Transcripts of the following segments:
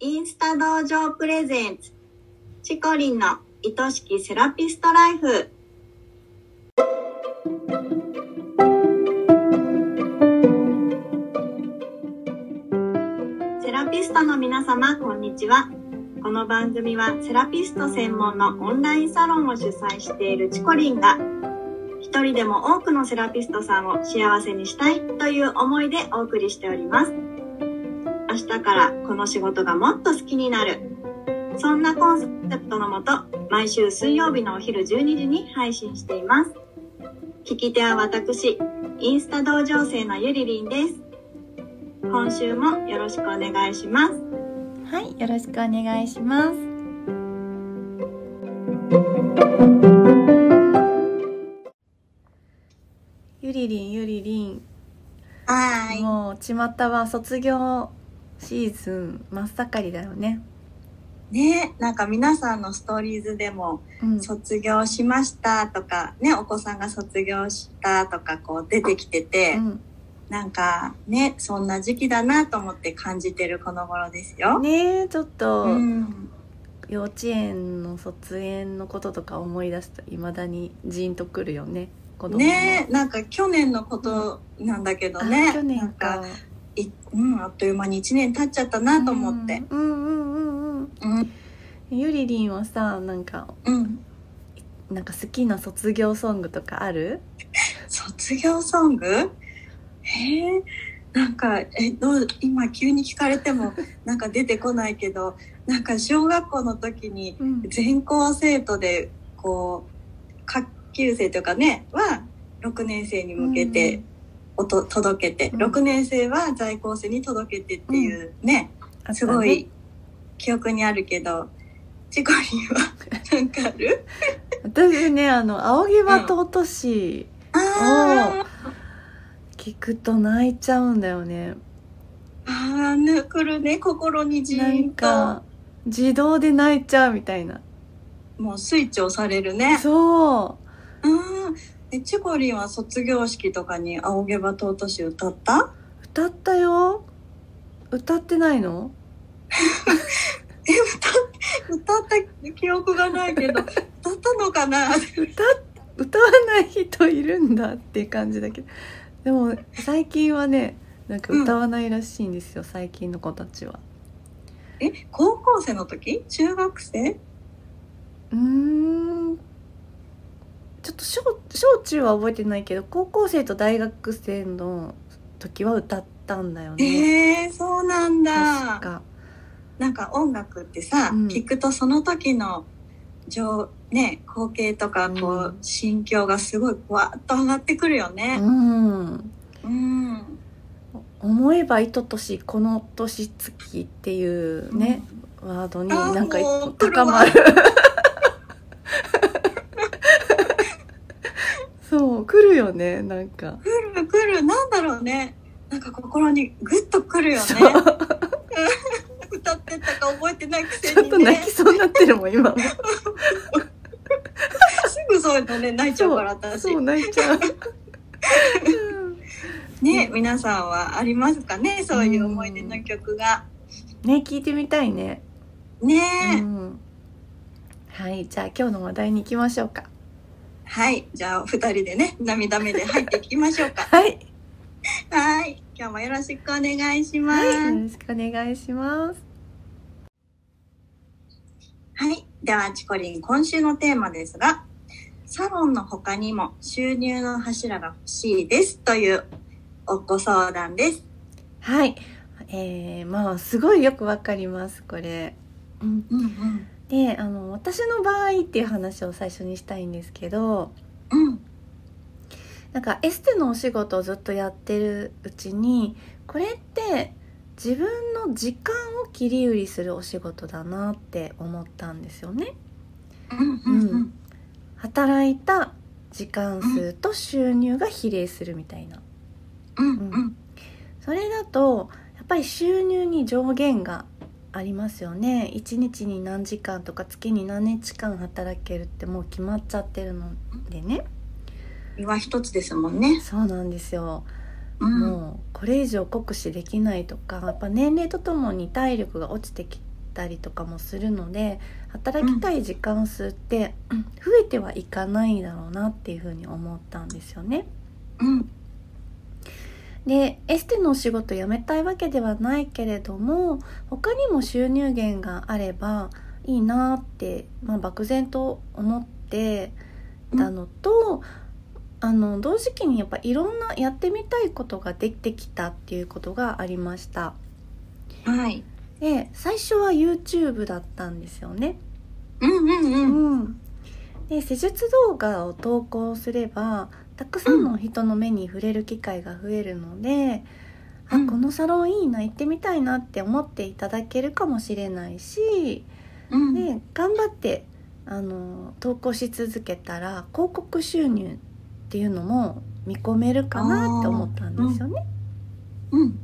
インスタ道場プレゼンツ。チコリンの愛しきセラピストライフ。セラピストの皆様こんにちは。この番組はセラピスト専門のオンラインサロンを主催しているチコリンが一人でも多くのセラピストさんを幸せにしたいという思いでお送りしております。明日からこの仕事がもっと好きになる。そんなコンセプトのもと毎週水曜日のお昼12時に配信しています。聞き手は私インスタ同情生のゆりりんです。今週もよろしくお願いします。はい、よろしくお願いします。ゆりりんゆりりん、はもうちまたは卒業シーズン真っ盛りだよね。ねなんか皆さんのストーリーズでもうん、卒業しましたとかねお子さんが卒業したとかこう出てきてて、うん。なんかねそんな時期だなと思って感じてるこの頃ですよ。ねえちょっと、うん、幼稚園の卒園のこととか思い出すといまだにジーンとくるよねねなんか去年のことなんだけどね。あ去年なんかかい、うん、あっという間に1年経っちゃったなと思って。うんうんうんうんうん。うん。ゆりりんはさなんかうん、なんか好きな卒業ソングとかある？卒業ソング？へえなんかえどう今急に聞かれてもなんか出てこないけどなんか小学校の時にうん。全校生徒でこう下級生とかねは6年生に向けておと届けて、うん。6年生は在校生に届けてっていうね、あったね。すごい記憶にあるけどチコリンは なんかある？私ねあの「仰げば尊し」あ聞くと泣いちゃうんだよね。ーあーね来るね心にじなんーんとか自動で泣いちゃうみたいな。もうスイッチ押されるね。そう。うんえチコリンは卒業式とかに「仰げば尊し」歌った？歌ったよ。歌ってないの？え歌歌った記憶がないけど歌ったのかな？歌歌わない人いるんだっていう感じだけど。でも最近はねなんか歌わないらしいんですよ、最近の子たちは。え高校生の時？中学生？うーんちょっと小小中は覚えてないけど高校生と大学生の時は歌ったんだよね、えー、そうなんだ。なんか音楽ってさ、うん。聞くとその時の情ね光景とかこう、うん心境がすごいわーっと上がってくるよね。うん。うん、思えば糸年この年月っていうね、ワードになんか高まるそう来るよねなんか。来る来るなんだろうね。なんか心にグッとくるよね。歌ってたか覚えてないくせちょっとにね泣きそうになってるもん今も。すぐそういうのね。泣いちゃうから私。そう泣いちゃう。ね皆さんはありますかね？そういう思い出の曲が、ね聞いてみたいね。ね。え、うん。はいじゃあ今日の話題に行きましょうかはい。じゃあ二人でね涙目で入っていきましょうか。はい、はい。今日もよろしくお願いします。はい、よはい、ろしくお願いします。ではチコリン今週のテーマですがサロンの他にも収入の柱が欲しいですというおご相談です。はい。えー、まあすごいよくわかりますこれ、うん、うんうんであの私の場合っていう話を最初にしたいんですけどうん。なんかエステのお仕事をずっとやってるうちにこれって自分の時間を切り売りするお仕事だなって思ったんですよね。うん働いた時間数と収入が比例するみたいな。うん。うん。それだとやっぱり収入に上限がありますよね。1日に何時間とか月に何日間働けるってもう決まっちゃってるのでね。身は一つですもんね。そうなんですよ、うん。もうこれ以上酷使できないとかやっぱ年齢とともに体力が落ちてきたりとかもするので働きたい時間数って増えてはいかないだろうなっていうふうに思ったんですよね。うんでエステのお仕事辞めたいわけではないけれども他にも収入源があればいいなって、まあ、漠然と思ってたのと、あの同時期にやっぱいろんなやってみたいことができてきたっていうことがありました。はいで最初は YouTube だったんですよね。うんうんうんうん、で施術動画を投稿すればたくさんの人の目に触れる機会が増えるので、うん。あこのサロンいいな行ってみたいなって思っていただけるかもしれないし、うん。で頑張ってあの投稿し続けたら広告収入っていうのも見込めるかなって思ったんですよね。うん。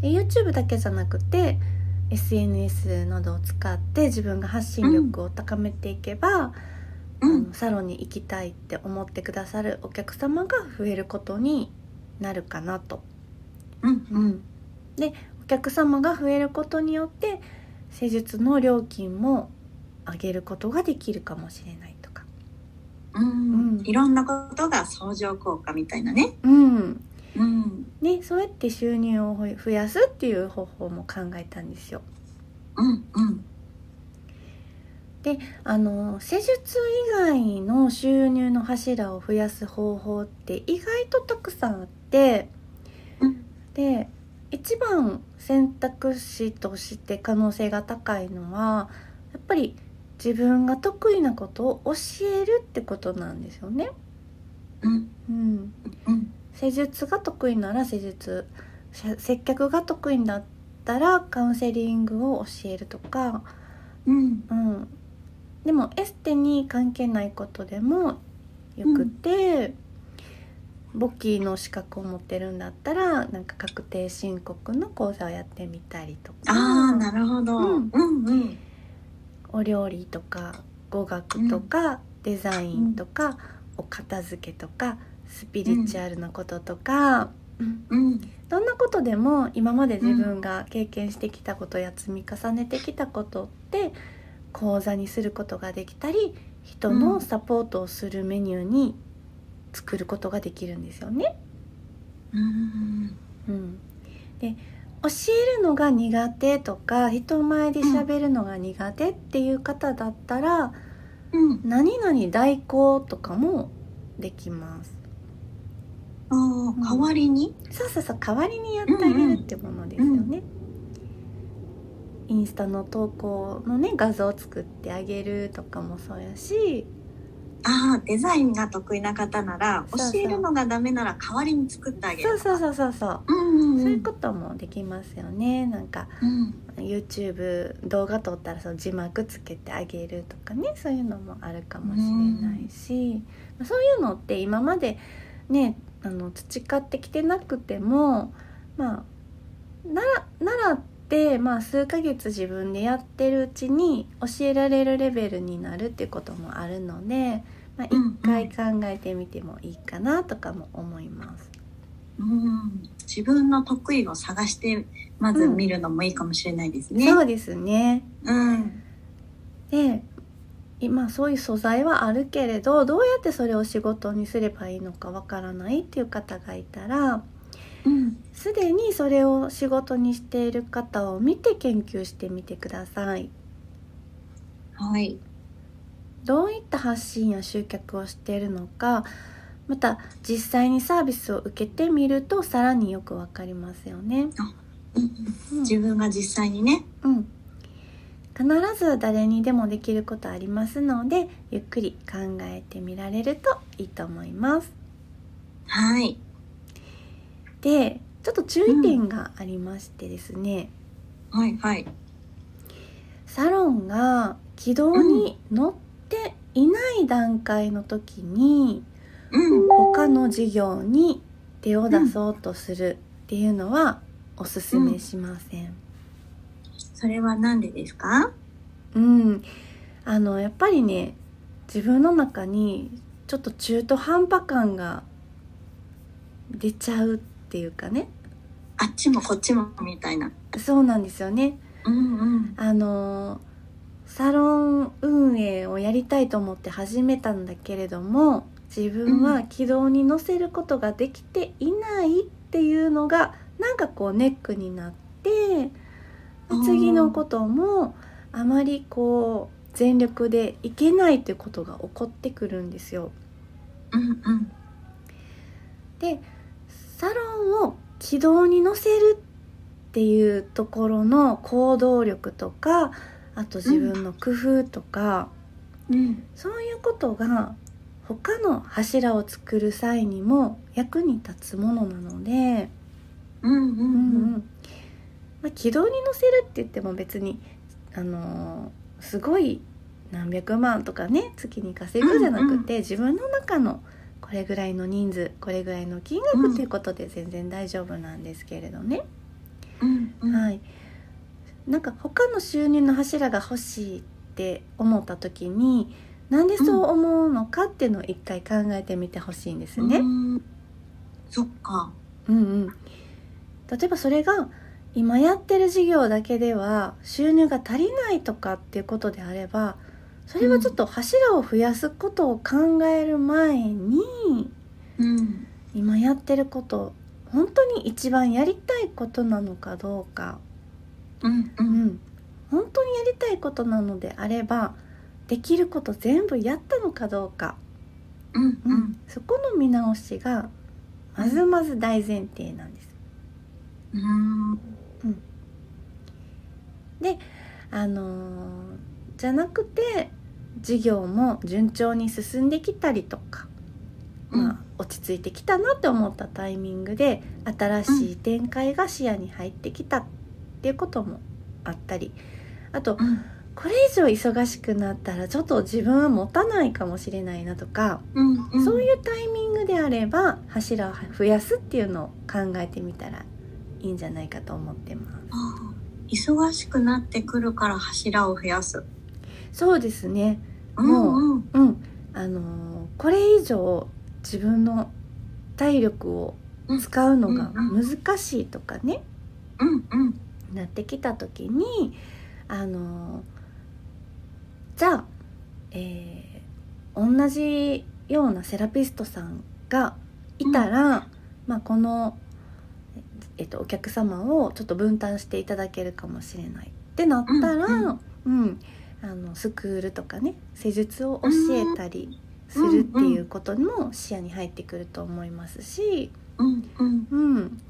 で YouTube だけじゃなくて SNS などを使って自分が発信力を高めていけば、うんサロンに行きたいって思ってくださるお客様が増えることになるかなと。うんうんでお客様が増えることによって施術の料金も上げることができるかもしれないとか。うんうんいろんなことが相乗効果みたいなね。うんうんね、そうやって収入を増やすっていう方法も考えたんですよ。うんうんであの施術以外の収入の柱を増やす方法って意外とたくさんあってうん。で一番選択肢として可能性が高いのはやっぱり自分が得意なことを教えるってことなんですよね。うん。うん、うん。施術が得意なら施術。せ接客が得意だったらカウンセリングを教えるとか。うん。うん、でもエステに関係ないことでもよくて、簿記の資格を持ってるんだったらなんか確定申告の講座をやってみたりとか。ああなるほど。ううんんうん。お料理とか語学とか、デザインとか、お片付けとかスピリチュアルなこととか、うん。うん。どんなことでも今まで自分が経験してきたことや積み重ねてきたことって講座にすることができたり人のサポートをするメニューに作ることができるんですよね。うんうん、で教えるのが苦手とか人前で喋るのが苦手っていう方だったら「うん。何々代行」とかもできます。代わりに？そうそうそう代わりにやってあげるってものですよね、インスタの投稿のね画像を作ってあげるとかもそうやし。ああデザインが得意な方なら教えるのがダメなら代わりに作ってあげる。そうそうそうそうそう、うんうんそういうこともできますよね。なんかうん。YouTube 動画撮ったらその字幕つけてあげるとかね。そういうのもあるかもしれないし、まあそういうのって今までねあの培ってきてなくてもまあなら習って、まあ、数ヶ月自分でやってるうちに教えられるレベルになるっていうこともあるので、まあ、うんうん一回考えてみてもいいかなとかも思います。うん自分の得意を探してまず見るのもいいかもしれないですね。そうですねうんで今そういう素材はあるけれどどうやってそれを仕事にすればいいのかわからないっていう方がいたらうん。すでにそれを仕事にしている方を見て研究してみてください。はい。どういった発信や集客をしているのかまた実際にサービスを受けてみるとさらによくわかりますよね、うんうん。自分が実際にね。うん、必ず誰にでもできることありますのでゆっくり考えてみられるといいと思います。はいでちょっと注意点がありましてですね、はいはい。サロンが軌道に乗っていない段階の時に、うん他の事業に手を出そうとするっていうのはおすすめしません。それはなんでですか？うん、あのやっぱりね自分の中にちょっと中途半端感が出ちゃうっていうかね。あっちもこっちもみたいな。そうなんですよね。うんうん。あのサロン運営をやりたいと思って始めたんだけれども自分は軌道に乗せることができていないっていうのがなんかこうネックになって次のこともあまりこう全力でいけないっていうことが起こってくるんですよ。うんうん。でサロンを軌道に乗せるっていうところの行動力とかあと自分の工夫とか、うん。そういうことが他の柱を作る際にも役に立つものなので、うんうんうん。うんまあ、軌道に乗せるって言っても別に、あのーすごい何百万とかね月に稼ぐじゃなくて、自分の中のこれぐらいの人数これぐらいの金額っていうことで全然大丈夫なんですけれどね。うんうん。はい、なんか他の収入の柱が欲しいって思った時になんでそう思うのかっていうのを一回考えてみてほしいんですね。うん。そっか。うんうん、例えばそれが今やってる事業だけでは収入が足りないとかっていうことであればそれはちょっと柱を増やすことを考える前にうん。今やってること本当に一番やりたいことなのかどうか。うんううん。ん、本当にやりたいことなのであればできること全部やったのかどうか、うんううん。んそこの見直しがまずまず大前提なんです。うん。あのーじゃなくて事業も順調に進んできたりとか、まあ、落ち着いてきたなって思ったタイミングで新しい展開が視野に入ってきたっていうこともあったりあとうん。これ以上忙しくなったらちょっと自分は持たないかもしれないなとか、うんうん。そういうタイミングであれば柱を増やすっていうのを考えてみたらいいんじゃないかと思ってます。忙しくなってくるから柱を増やすそうですね。うんうん。うん、あのーこれ以上自分の体力を使うのがうんう難しいとかね、うんうん。なってきた時にあのーじゃあ、えー同じようなセラピストさんがいたら、まあ、この、えっと、お客様をちょっと分担していただけるかもしれないってなったら、うん。うんあのスクールとかね施術を教えたりするっていうことも視野に入ってくると思いますし。うんうん。うん、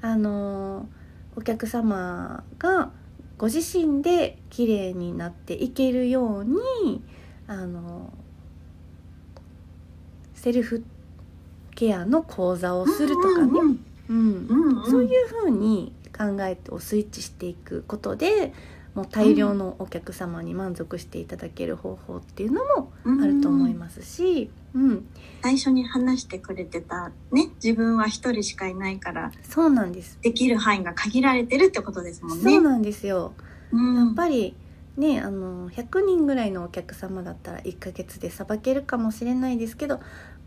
あのお客様がご自身で綺麗になっていけるようにあのセルフケアの講座をするとかね、うんうんうん。うん。そういうふうに考えてスイッチしていくことでもう大量のお客様に満足していただける方法っていうのもあると思いますし、うん、最初に話してくれてたね自分は一人しかいないからそうなんです。できる範囲が限られてるってことですもんね。そうなんですよ。うん。やっぱりねあの100人ぐらいのお客様だったら1ヶ月でさばけるかもしれないですけど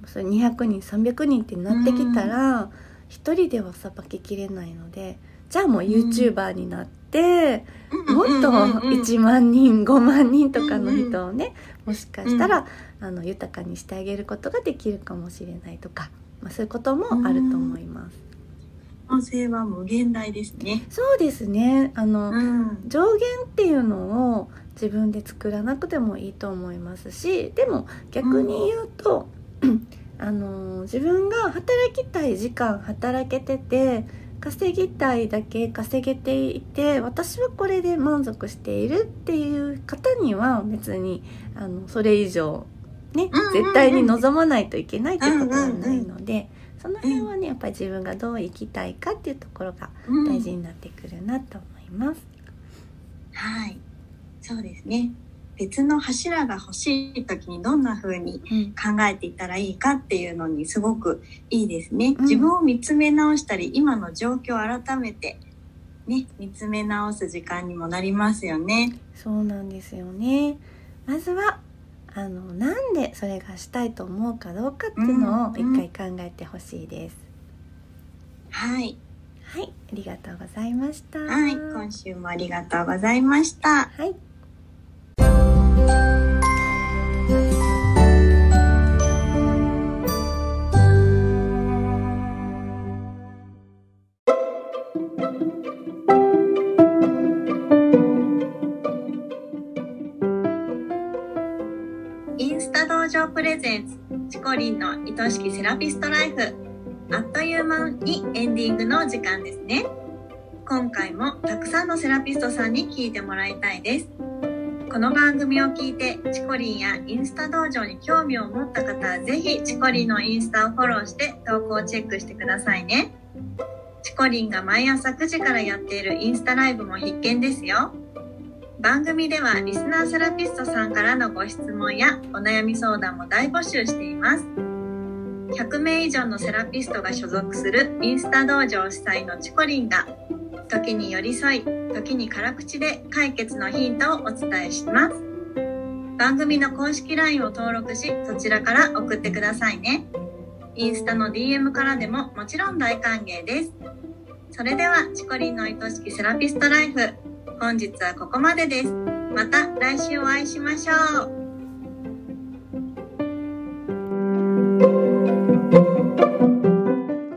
それ200人300人ってなってきたら、一1人ではさばききれないのでじゃあもう YouTuber になって、もっと1万人5万人とかの人をね、もしかしたら、あの豊かにしてあげることができるかもしれないとか、まあ、そういうこともあると思います。音声は無限大ですね。そうですね。あの、うん。上限っていうのを自分で作らなくてもいいと思いますしでも逆に言うと、あの自分が働きたい時間働けてて稼ぎたいだけ稼げていて私はこれで満足しているっていう方には別にあのそれ以上ね絶対に望まないといけないってことはないので。その辺はねやっぱり自分がどう生きたいかっていうところがうん大事になってくるなと思います。はいそうですね別の柱が欲しい時にどんな風にうん。考えていったらいいかっていうのにすごくいいですね、うん。自分を見つめ直したり今の状況を改めてね見つめ直す時間にもなりますよね。そうなんですよね。まずはあのなんでそれがしたいと思うかどうかっていうのをうん一回考えてほしいです。はい。はいありがとうございました。はい、今週もありがとうございました。はいインスタ道場プレゼンツ、チコリンの愛しきセラピストライフ。あっという間にエンディングの時間ですね。今回もたくさんのセラピストさんに聞いてもらいたいです。この番組を聞いて、チコリンやインスタ道場に興味を持った方は、ぜひチコリンのインスタをフォローして投稿をチェックしてくださいね。チコリンが毎朝9時からやっているインスタライブも必見ですよ。番組ではリスナーセラピストさんからのご質問やお悩み相談も大募集しています。100名以上のセラピストが所属するインスタ道場主催のチコリンが時に寄り添い、時に辛口で解決のヒントをお伝えします。番組の公式 LINE を登録し、そちらから送ってくださいね。インスタの DM からでももちろん大歓迎です。それでは、チコリンの愛しきセラピストライフ。本日はここまでです。また来週お会いしましょう。